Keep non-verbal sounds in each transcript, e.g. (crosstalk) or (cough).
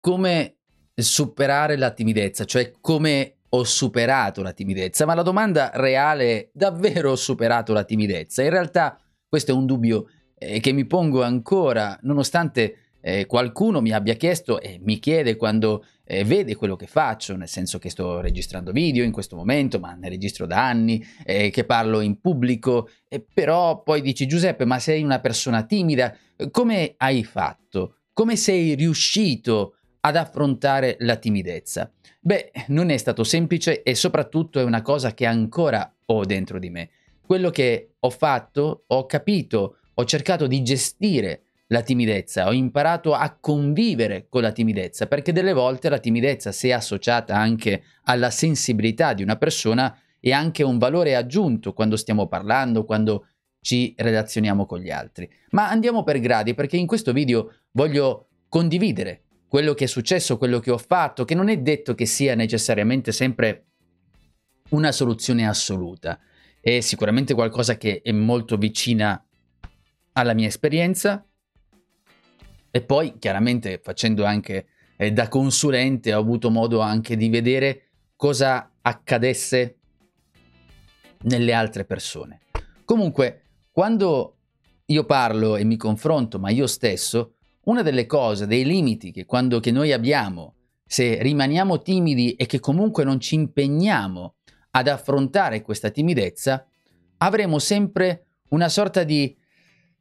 Come superare la timidezza, cioè come ho superato la timidezza, ma la domanda reale è davvero ho superato la timidezza? In realtà questo è un dubbio eh, che mi pongo ancora, nonostante eh, qualcuno mi abbia chiesto e mi chiede quando eh, vede quello che faccio, nel senso che sto registrando video in questo momento, ma ne registro da anni, eh, che parlo in pubblico, però poi dici Giuseppe, ma sei una persona timida, come hai fatto? Come sei riuscito ad affrontare la timidezza? Beh, non è stato semplice e soprattutto è una cosa che ancora ho dentro di me. Quello che ho fatto, ho capito, ho cercato di gestire la timidezza, ho imparato a convivere con la timidezza, perché delle volte la timidezza, se associata anche alla sensibilità di una persona, è anche un valore aggiunto quando stiamo parlando, quando ci relazioniamo con gli altri. Ma andiamo per gradi, perché in questo video voglio condividere quello che è successo, quello che ho fatto, che non è detto che sia necessariamente sempre una soluzione assoluta. È sicuramente qualcosa che è molto vicina alla mia esperienza, e poi, chiaramente, facendo anche eh, da consulente, ho avuto modo anche di vedere cosa accadesse nelle altre persone. Comunque, quando io parlo e mi confronto, ma io stesso, una delle cose, dei limiti che, quando, che noi abbiamo, se rimaniamo timidi e che comunque non ci impegniamo ad affrontare questa timidezza, avremo sempre una sorta di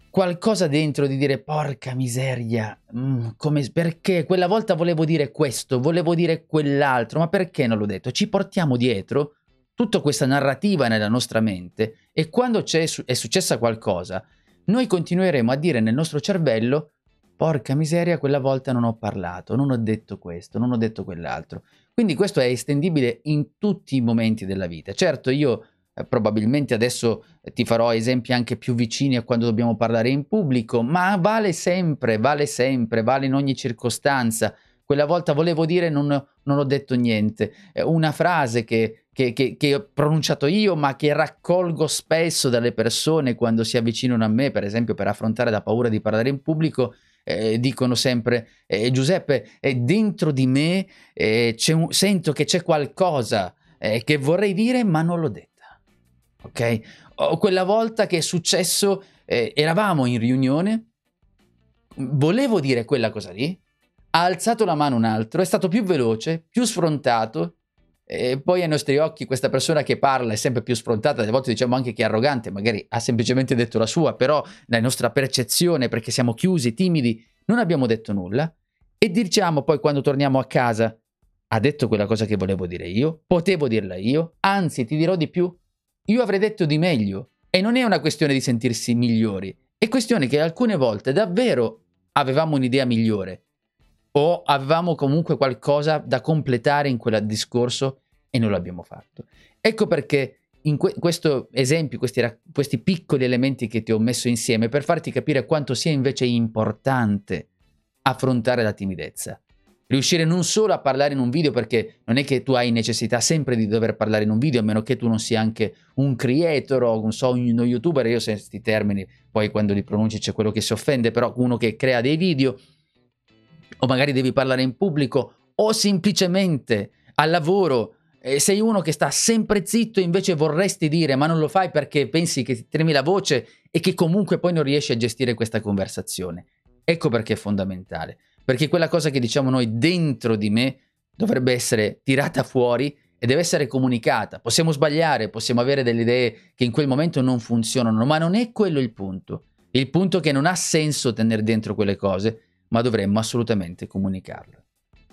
qualcosa dentro di dire porca miseria, mm, come, perché quella volta volevo dire questo, volevo dire quell'altro, ma perché non l'ho detto? Ci portiamo dietro tutta questa narrativa nella nostra mente e quando è successa qualcosa, noi continueremo a dire nel nostro cervello porca miseria, quella volta non ho parlato, non ho detto questo, non ho detto quell'altro. Quindi questo è estendibile in tutti i momenti della vita. Certo, io eh, probabilmente adesso eh, ti farò esempi anche più vicini a quando dobbiamo parlare in pubblico, ma vale sempre, vale sempre, vale in ogni circostanza. Quella volta volevo dire non, non ho detto niente. Una frase che, che, che, che, ho pronunciato io, ma che raccolgo spesso dalle persone quando si avvicinano a me, per esempio per affrontare la paura di parlare in pubblico, eh, dicono sempre eh, Giuseppe, eh, dentro di me un, sento che c'è qualcosa che vorrei dire, ma non l'ho detto ok? O quella volta che è successo, eh, eravamo in riunione, volevo dire quella cosa lì, ha alzato la mano un altro, è stato più veloce, più sfrontato, e poi ai nostri occhi questa persona che parla è sempre più sfrontata, a volte diciamo anche che è arrogante, magari ha semplicemente detto la sua, però la nostra percezione, perché siamo chiusi, timidi, non abbiamo detto nulla, e diciamo poi quando torniamo a casa, ha detto quella cosa che volevo dire io, potevo dirla io, anzi ti dirò di più, io avrei detto di meglio. E non è una questione di sentirsi migliori, è questione che alcune volte davvero avevamo un'idea migliore o avevamo comunque qualcosa da completare in quel discorso e non l'abbiamo fatto. Ecco perché in que- questo esempio, questi, ra- questi piccoli elementi che ti ho messo insieme per farti capire quanto sia invece importante affrontare la timidezza riuscire non solo a parlare in un video perché non è che tu hai necessità sempre di dover parlare in un video a meno che tu non sia anche un creator o non so uno youtuber io se questi termini poi quando li pronunci c'è quello che si offende però uno che crea dei video o magari devi parlare in pubblico o semplicemente al lavoro eh, sei uno che sta sempre zitto e invece vorresti dire ma non lo fai perché pensi che ti tremi la voce e che comunque poi non riesci a gestire questa conversazione ecco perché è fondamentale perché quella cosa che diciamo noi dentro di me dovrebbe essere tirata fuori e deve essere comunicata. Possiamo sbagliare, possiamo avere delle idee che in quel momento non funzionano, ma non è quello il punto. Il punto è che non ha senso tenere dentro quelle cose, ma dovremmo assolutamente comunicarle.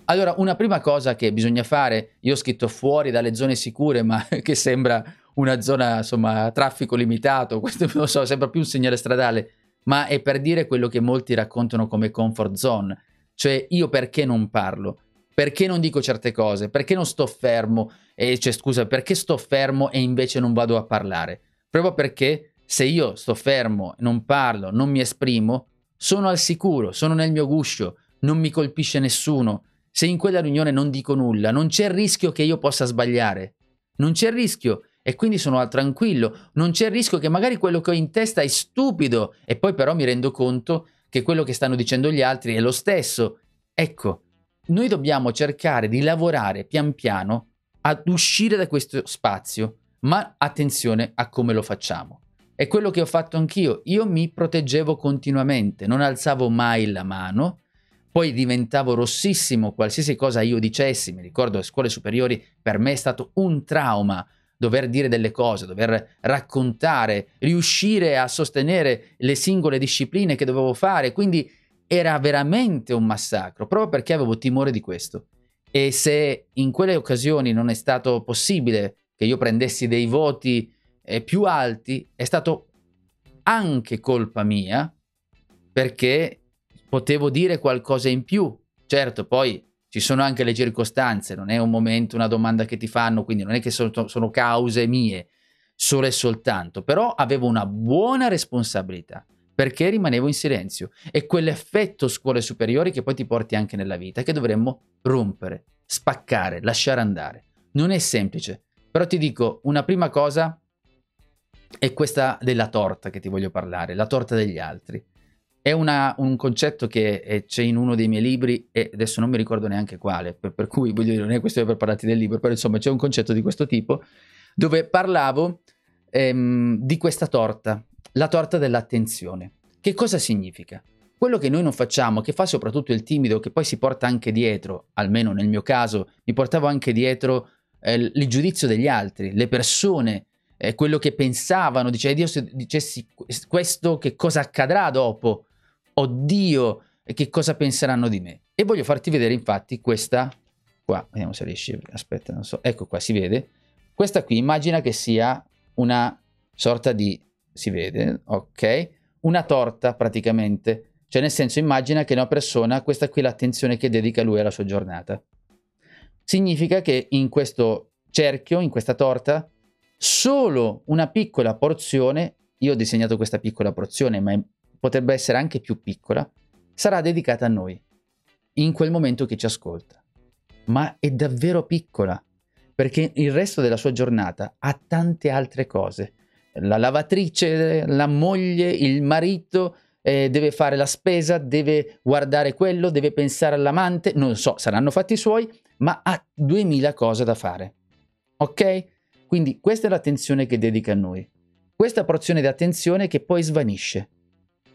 Allora, una prima cosa che bisogna fare, io ho scritto fuori dalle zone sicure, ma (laughs) che sembra una zona, insomma, a traffico limitato, (laughs) questo non lo so, sembra più un segnale stradale, ma è per dire quello che molti raccontano come comfort zone, Cioè io perché non parlo? Perché non dico certe cose? Perché non sto fermo? E, cioè, scusa, perché sto fermo e invece non vado a parlare? Proprio perché se io sto fermo, non parlo, non mi esprimo, sono al sicuro, sono nel mio guscio, non mi colpisce nessuno. Se in quella riunione non dico nulla, non c'è il rischio che io possa sbagliare. Non c'è il rischio e quindi sono tranquillo. Non c'è il rischio che magari quello che ho in testa è stupido e poi però mi rendo conto che quello che stanno dicendo gli altri è lo stesso. Ecco, noi dobbiamo cercare di lavorare pian piano ad uscire da questo spazio, ma attenzione a come lo facciamo. È quello che ho fatto anch'io. Io mi proteggevo continuamente, non alzavo mai la mano, poi diventavo rossissimo qualsiasi cosa io dicessi. Mi ricordo alle scuole superiori, per me è stato un trauma dover dire delle cose, dover raccontare, riuscire a sostenere le singole discipline che dovevo fare. Quindi era veramente un massacro, proprio perché avevo timore di questo. E se in quelle occasioni non è stato possibile che io prendessi dei voti eh, più alti, è stato anche colpa mia, perché potevo dire qualcosa in più. Certo, poi ci sono anche le circostanze, non è un momento, una domanda che ti fanno, quindi non è che sono, sono cause mie, solo e soltanto, però avevo una buona responsabilità perché rimanevo in silenzio. E quell'effetto scuole superiori che poi ti porti anche nella vita, che dovremmo rompere, spaccare, lasciare andare. Non è semplice, però ti dico una prima cosa è questa della torta che ti voglio parlare, la torta degli altri. È una, un concetto che c'è in uno dei miei libri e adesso non mi ricordo neanche quale, per, per cui voglio dire, non è questione per parlarti del libro, però insomma c'è un concetto di questo tipo dove parlavo ehm, di questa torta la torta dell'attenzione. Che cosa significa? Quello che noi non facciamo, che fa soprattutto il timido, che poi si porta anche dietro, almeno nel mio caso, mi portavo anche dietro eh, il giudizio degli altri, le persone, eh, quello che pensavano, dice Dio se dicessi questo che cosa accadrà dopo? Oddio, che cosa penseranno di me? E voglio farti vedere infatti questa qua, vediamo se riesci, aspetta, non so, ecco qua si vede, questa qui immagina che sia una sorta di si vede, ok? Una torta praticamente. Cioè nel senso immagina che una persona, questa qui è l'attenzione che dedica lui alla sua giornata. Significa che in questo cerchio, in questa torta, solo una piccola porzione, io ho disegnato questa piccola porzione, ma potrebbe essere anche più piccola, sarà dedicata a noi, in quel momento che ci ascolta. Ma è davvero piccola, perché il resto della sua giornata ha tante altre cose la lavatrice, la moglie, il marito, eh, deve fare la spesa, deve guardare quello, deve pensare all'amante, non so, saranno fatti suoi, ma ha duemila cose da fare. Ok? Quindi questa è l'attenzione che dedica a noi. Questa porzione di attenzione che poi svanisce.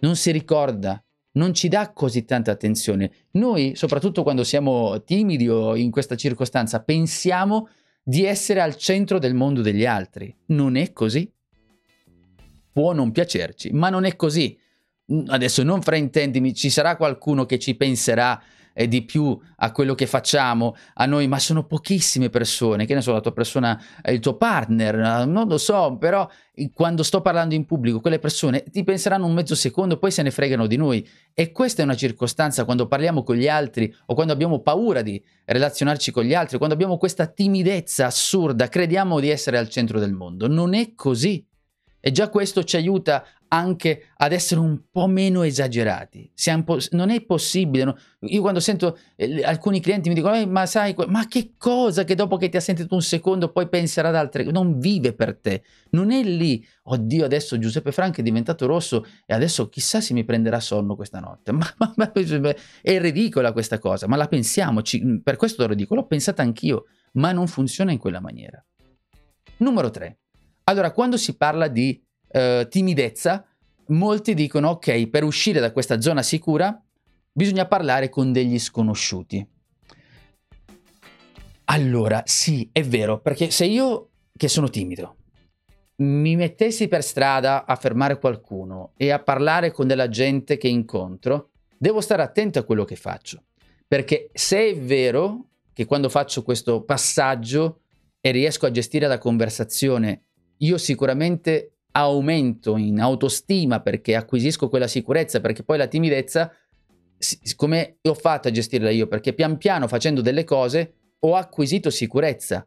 Non si ricorda, non ci dà così tanta attenzione. Noi, soprattutto quando siamo timidi o in questa circostanza, pensiamo di essere al centro del mondo degli altri. Non è così può non piacerci, ma non è così. Adesso non fraintendimi, ci sarà qualcuno che ci penserà eh, di più a quello che facciamo a noi, ma sono pochissime persone, che ne so, la tua persona, il tuo partner, non lo so, però quando sto parlando in pubblico, quelle persone ti penseranno un mezzo secondo, poi se ne fregano di noi. E questa è una circostanza quando parliamo con gli altri o quando abbiamo paura di relazionarci con gli altri, quando abbiamo questa timidezza assurda, crediamo di essere al centro del mondo. Non è così. E già questo ci aiuta anche ad essere un po' meno esagerati. non è possibile. No? Io quando sento eh, alcuni clienti mi dicono, eh, ma sai, ma che cosa che dopo che ti ha sentito un secondo poi penserà ad altre cose? Non vive per te. Non è lì, oddio, adesso Giuseppe Franco è diventato rosso e adesso chissà se mi prenderà sonno questa notte. (laughs) Ma, ma, ma è ridicola questa cosa, ma la pensiamo, per questo lo dico, l'ho pensata anch'io, ma non funziona in quella maniera. Numero 3 allora, quando si parla di eh, timidezza, molti dicono, ok, per uscire da questa zona sicura bisogna parlare con degli sconosciuti. Allora, sì, è vero, perché se io, che sono timido, mi mettessi per strada a fermare qualcuno e a parlare con della gente che incontro, devo stare attento a quello che faccio. Perché se è vero che quando faccio questo passaggio e riesco a gestire la conversazione io sicuramente aumento in autostima perché acquisisco quella sicurezza, perché poi la timidezza come ho fatto a gestirla io? Perché pian piano facendo delle cose ho acquisito sicurezza.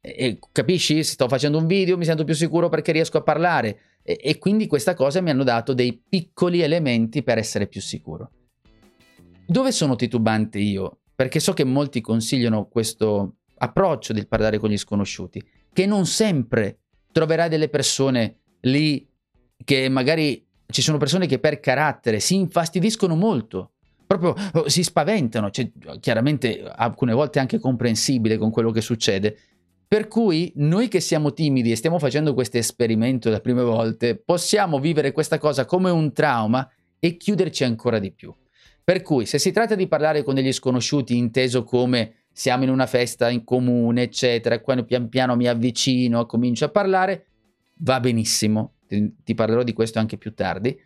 E, e, capisci? Sto facendo un video mi sento più sicuro perché riesco a parlare. E, e quindi questa cosa mi hanno dato dei piccoli elementi per essere più sicuro. Dove sono titubante io? Perché so che molti consigliano questo approccio del parlare con gli sconosciuti, che non sempre troverai delle persone lì che magari ci sono persone che per carattere si infastidiscono molto, proprio oh, si spaventano, cioè, chiaramente alcune volte anche comprensibile con quello che succede. Per cui noi che siamo timidi e stiamo facendo questo esperimento le prime volte, possiamo vivere questa cosa come un trauma e chiuderci ancora di più. Per cui se si tratta di parlare con degli sconosciuti inteso come siamo in una festa in comune, eccetera, quando pian piano mi avvicino, comincio a parlare, va benissimo, ti, ti parlerò di questo anche più tardi,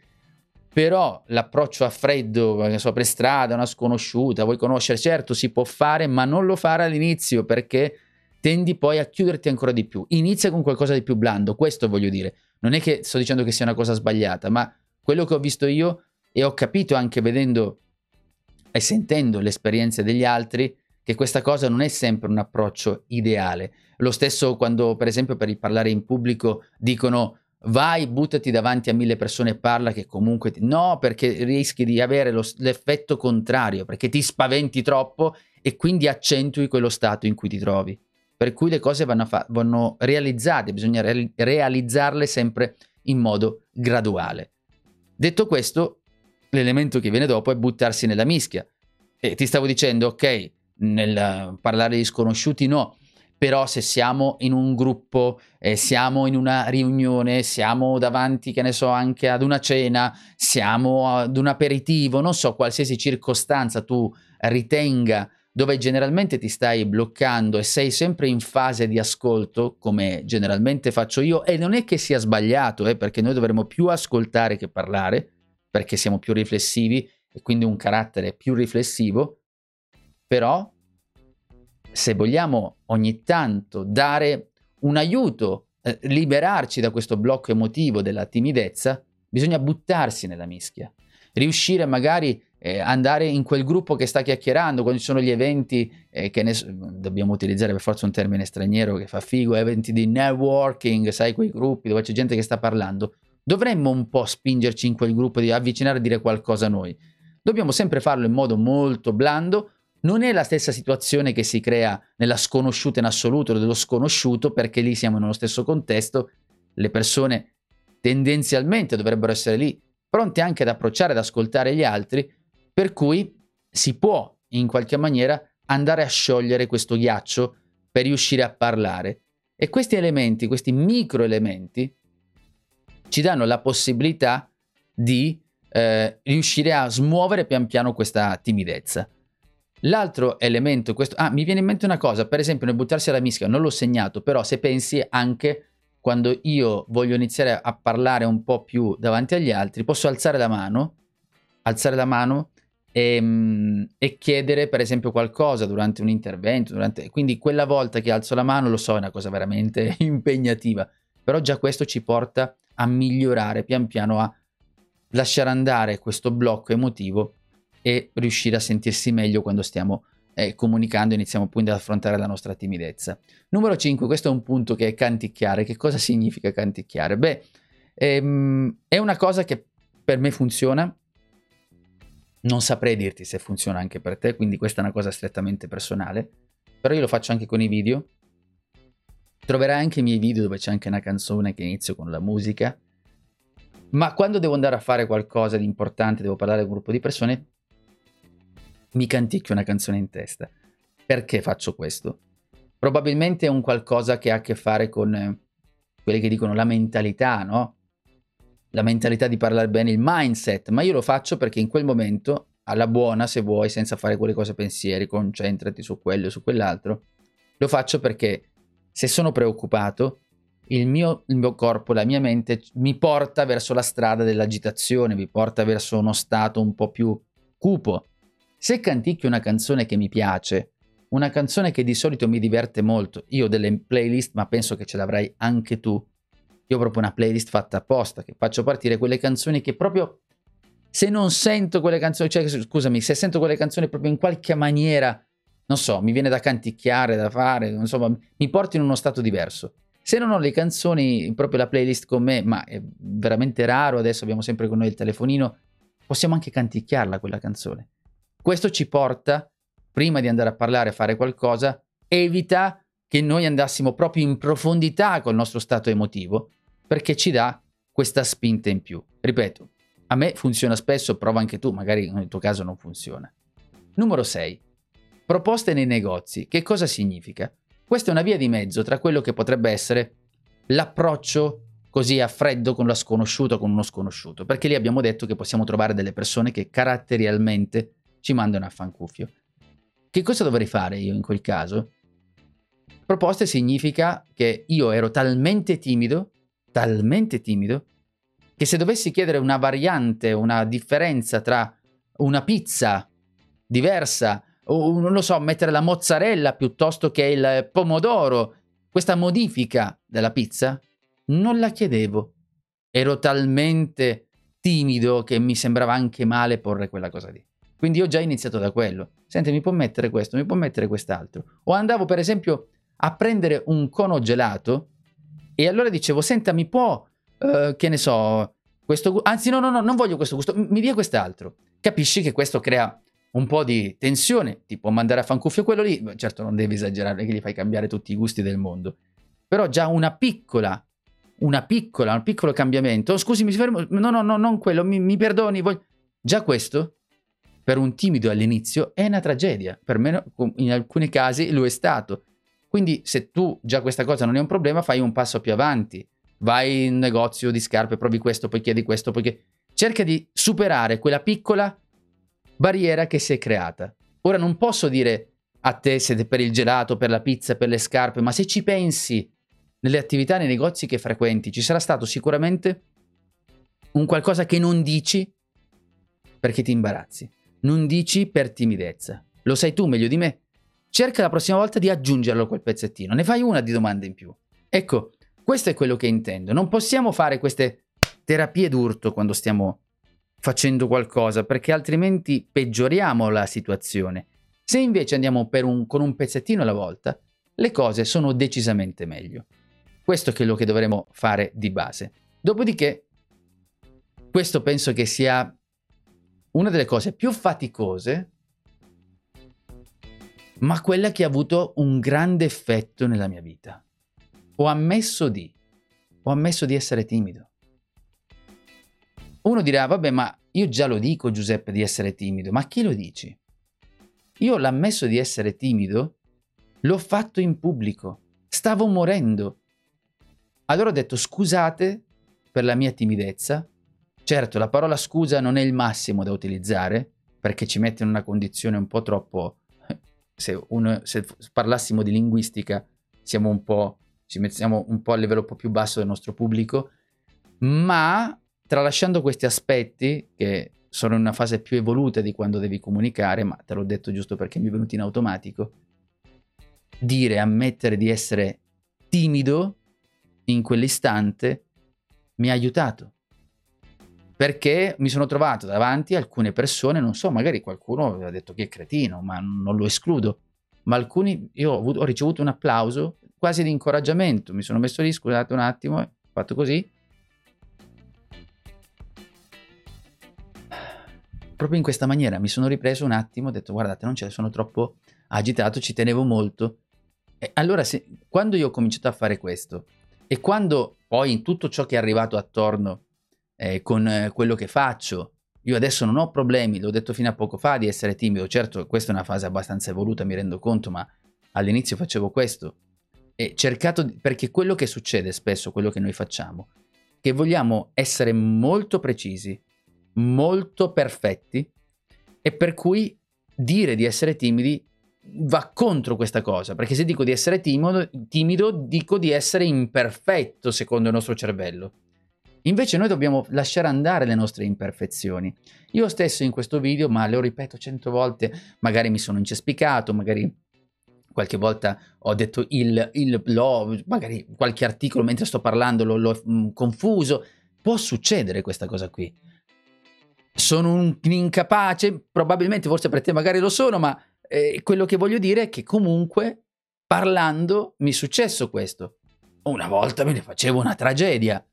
però l'approccio a freddo, so, per strada, una sconosciuta, vuoi conoscere, certo si può fare, ma non lo fare all'inizio perché tendi poi a chiuderti ancora di più. Inizia con qualcosa di più blando, questo voglio dire. Non è che sto dicendo che sia una cosa sbagliata, ma quello che ho visto io e ho capito anche vedendo e sentendo le esperienze degli altri che questa cosa non è sempre un approccio ideale. Lo stesso quando, per esempio, per parlare in pubblico dicono vai, buttati davanti a mille persone e parla che comunque ti... no, perché rischi di avere lo, l'effetto contrario, perché ti spaventi troppo e quindi accentui quello stato in cui ti trovi. Per cui le cose vanno, fa- vanno realizzate, bisogna re- realizzarle sempre in modo graduale. Detto questo, l'elemento che viene dopo è buttarsi nella mischia. E ti stavo dicendo, ok, nel parlare di sconosciuti no, però se siamo in un gruppo, eh, siamo in una riunione, siamo davanti, che ne so, anche ad una cena, siamo ad un aperitivo, non so, qualsiasi circostanza tu ritenga dove generalmente ti stai bloccando e sei sempre in fase di ascolto, come generalmente faccio io, e non è che sia sbagliato, eh, perché noi dovremmo più ascoltare che parlare, perché siamo più riflessivi e quindi un carattere più riflessivo, però se vogliamo ogni tanto dare un aiuto, eh, liberarci da questo blocco emotivo della timidezza, bisogna buttarsi nella mischia, riuscire magari eh, andare in quel gruppo che sta chiacchierando, quando ci sono gli eventi, eh, che ne, dobbiamo utilizzare per forza un termine straniero che fa figo, eventi di networking, sai, quei gruppi dove c'è gente che sta parlando, dovremmo un po' spingerci in quel gruppo, di avvicinare a dire qualcosa a noi. Dobbiamo sempre farlo in modo molto blando, non è la stessa situazione che si crea nella sconosciuta in assoluto dello sconosciuto, perché lì siamo nello stesso contesto, le persone tendenzialmente dovrebbero essere lì pronte anche ad approcciare, ad ascoltare gli altri, per cui si può in qualche maniera andare a sciogliere questo ghiaccio per riuscire a parlare. E questi elementi, questi micro elementi, ci danno la possibilità di eh, riuscire a smuovere pian piano questa timidezza. L'altro elemento, questo, ah, mi viene in mente una cosa, per esempio nel buttarsi alla mischia, non l'ho segnato, però se pensi anche quando io voglio iniziare a parlare un po' più davanti agli altri, posso alzare la mano, alzare la mano e, mm, e chiedere per esempio qualcosa durante un intervento, durante, quindi quella volta che alzo la mano lo so, è una cosa veramente (laughs) impegnativa, però già questo ci porta a migliorare pian piano, a lasciare andare questo blocco emotivo e riuscire a sentirsi meglio quando stiamo eh, comunicando iniziamo appunto ad affrontare la nostra timidezza. Numero 5, questo è un punto che è canticchiare. Che cosa significa canticchiare? Beh, ehm, è una cosa che per me funziona, non saprei dirti se funziona anche per te, quindi questa è una cosa strettamente personale, però io lo faccio anche con i video. Troverai anche i miei video dove c'è anche una canzone che inizio con la musica, ma quando devo andare a fare qualcosa di importante, devo parlare a un gruppo di persone, mi canticchio una canzone in testa. Perché faccio questo? Probabilmente è un qualcosa che ha a che fare con eh, quelli che dicono la mentalità, no? La mentalità di parlare bene, il mindset, ma io lo faccio perché in quel momento, alla buona se vuoi, senza fare quelle cose pensieri, concentrati su quello o su quell'altro, lo faccio perché se sono preoccupato, il mio, il mio, corpo, la mia mente mi porta verso la strada dell'agitazione, mi porta verso uno stato un po' più cupo. Se canticchio una canzone che mi piace, una canzone che di solito mi diverte molto, io ho delle playlist, ma penso che ce l'avrai anche tu. Io ho proprio una playlist fatta apposta, che faccio partire quelle canzoni che proprio Se non sento quelle canzoni, cioè scusami, se sento quelle canzoni proprio in qualche maniera, non so, mi viene da canticchiare, da fare, insomma, mi porto in uno stato diverso. Se non ho le canzoni, proprio la playlist con me, ma è veramente raro, adesso abbiamo sempre con noi il telefonino, possiamo anche canticchiarla quella canzone. Questo ci porta, prima di andare a parlare, a fare qualcosa, evita che noi andassimo proprio in profondità col nostro stato emotivo, perché ci dà questa spinta in più. Ripeto, a me funziona spesso, prova anche tu, magari nel tuo caso non funziona. Numero 6. Proposte nei negozi. Che cosa significa? Questa è una via di mezzo tra quello che potrebbe essere l'approccio così a freddo con la sconosciuta con uno sconosciuto, perché lì abbiamo detto che possiamo trovare delle persone che caratterialmente ci mandano a fancuffio. Che cosa dovrei fare io in quel caso? Proposte significa che io ero talmente timido, talmente timido, che se dovessi chiedere una variante, una differenza tra una pizza diversa o non lo so, mettere la mozzarella piuttosto che il pomodoro, questa modifica della pizza, non la chiedevo. Ero talmente timido che mi sembrava anche male porre quella cosa lì. Quindi ho già iniziato da quello. Senti, mi può mettere questo, mi può mettere quest'altro. O andavo per esempio a prendere un cono gelato e allora dicevo, senta, mi può, uh, che ne so, questo anzi no, no, no, non voglio questo gusto, mi dia quest'altro. Capisci che questo crea un po' di tensione, ti può mandare a fancuffio quello lì, certo non devi esagerare che gli fai cambiare tutti i gusti del mondo, però già una piccola, una piccola, un piccolo cambiamento, oh, scusi mi fermo, no no no, non quello, mi, mi perdoni, voglio... già questo per un timido all'inizio è una tragedia, per me in alcuni casi lo è stato, quindi se tu già questa cosa non è un problema fai un passo più avanti, vai in negozio di scarpe, provi questo, poi chiedi questo, poi cerca di superare quella piccola barriera che si è creata. Ora non posso dire a te siete per il gelato, per la pizza, per le scarpe, ma se ci pensi nelle attività, nei negozi che frequenti, ci sarà stato sicuramente un qualcosa che non dici perché ti imbarazzi, non dici per timidezza. Lo sai tu meglio di me. Cerca la prossima volta di aggiungerlo quel pezzettino, ne fai una di domande in più. Ecco, questo è quello che intendo. Non possiamo fare queste terapie d'urto quando stiamo facendo qualcosa, perché altrimenti peggioriamo la situazione. Se invece andiamo un, con un pezzettino alla volta, le cose sono decisamente meglio. Questo è quello che dovremo fare di base. Dopodiché, questo penso che sia una delle cose più faticose, ma quella che ha avuto un grande effetto nella mia vita. Ho ammesso di, ho ammesso di essere timido. Uno dirà, vabbè, ma io già lo dico Giuseppe di essere timido, ma chi lo dici? Io l'ho ammesso di essere timido, l'ho fatto in pubblico, stavo morendo. Allora ho detto scusate per la mia timidezza. Certo, la parola scusa non è il massimo da utilizzare, perché ci mette in una condizione un po' troppo... (laughs) Se, uno, se parlassimo di linguistica, siamo un po', ci mettiamo un po' a livello un po' più basso del nostro pubblico, ma tralasciando questi aspetti che sono in una fase più evoluta di quando devi comunicare, ma te l'ho detto giusto perché mi è venuto in automatico, dire, ammettere di essere timido in quell'istante mi ha aiutato. Perché mi sono trovato davanti a alcune persone, non so, magari qualcuno aveva detto che è cretino, ma non lo escludo, ma alcuni, io ho, avuto, ho ricevuto un applauso quasi di incoraggiamento, mi sono messo lì, scusate un attimo, ho fatto così, proprio in questa maniera mi sono ripreso un attimo, ho detto guardate non ce ne sono troppo agitato, ci tenevo molto. E allora se, quando io ho cominciato a fare questo e quando poi in tutto ciò che è arrivato attorno eh, con eh, quello che faccio, io adesso non ho problemi, l'ho detto fino a poco fa di essere timido, certo questa è una fase abbastanza evoluta, mi rendo conto, ma all'inizio facevo questo. E cercato di, perché quello che succede spesso, quello che noi facciamo, che vogliamo essere molto precisi, molto perfetti e per cui dire di essere timidi va contro questa cosa, perché se dico di essere timido, timido dico di essere imperfetto secondo il nostro cervello. Invece noi dobbiamo lasciare andare le nostre imperfezioni. Io stesso in questo video, ma lo ripeto cento volte, magari mi sono incespicato, magari qualche volta ho detto il, il l'ho, magari qualche articolo mentre sto parlando l'ho, l'ho mh, confuso. Può succedere questa cosa qui. sono un incapace, probabilmente forse per te magari lo sono, ma eh, quello che voglio dire è che comunque parlando mi è successo questo. Una volta me ne facevo una tragedia,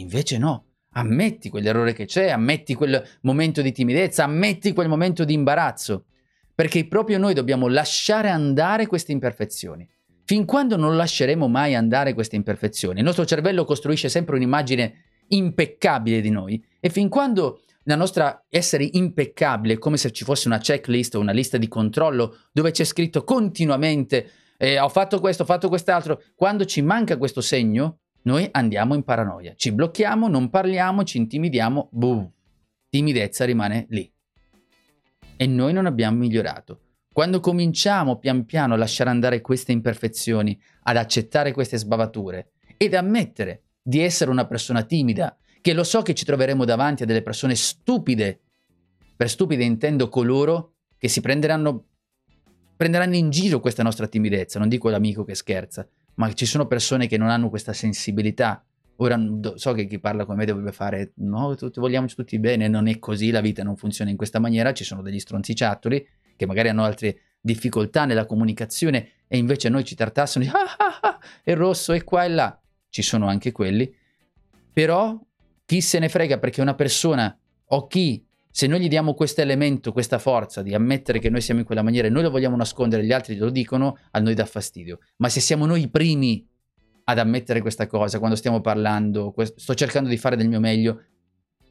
invece no. Ammetti quell'errore che c'è, ammetti quel momento di timidezza, ammetti quel momento di imbarazzo, perché proprio noi dobbiamo lasciare andare queste imperfezioni. Fin quando non lasceremo mai andare queste imperfezioni, il nostro cervello costruisce sempre un'immagine impeccabile di noi e fin quando la nostra essere impeccabile è come se ci fosse una checklist o una lista di controllo dove c'è scritto continuamente eh, ho fatto questo, ho fatto quest'altro, quando ci manca questo segno, noi andiamo in paranoia, ci blocchiamo, non parliamo, ci intimidiamo, boom, timidezza rimane lì. E noi non abbiamo migliorato. Quando cominciamo pian piano a lasciare andare queste imperfezioni, ad accettare queste sbavature ed ammettere di essere una persona timida, che lo so che ci troveremo davanti a delle persone stupide, per stupide intendo coloro che si prenderanno, prenderanno in giro questa nostra timidezza, non dico l'amico che scherza, ma ci sono persone che non hanno questa sensibilità. Ora so che chi parla con me dovrebbe fare, no, tutti, vogliamoci tutti bene, non è così, la vita non funziona in questa maniera, ci sono degli stronziciattoli che magari hanno altre difficoltà nella comunicazione e invece noi ci trattassero di ah ah ah, è rosso e qua e là. Ci sono anche quelli, però chi se ne frega perché una persona o chi, se noi gli diamo questo elemento, questa forza di ammettere che noi siamo in quella maniera e noi lo vogliamo nascondere, gli altri lo dicono, a noi dà fastidio. Ma se siamo noi i primi ad ammettere questa cosa, quando stiamo parlando, sto cercando di fare del mio meglio,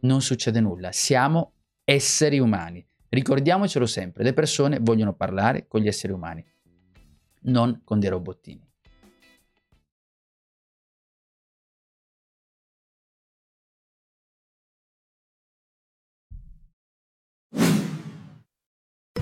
non succede nulla. Siamo esseri umani. Ricordiamocelo sempre, le persone vogliono parlare con gli esseri umani, non con dei robottini.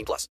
18 plus.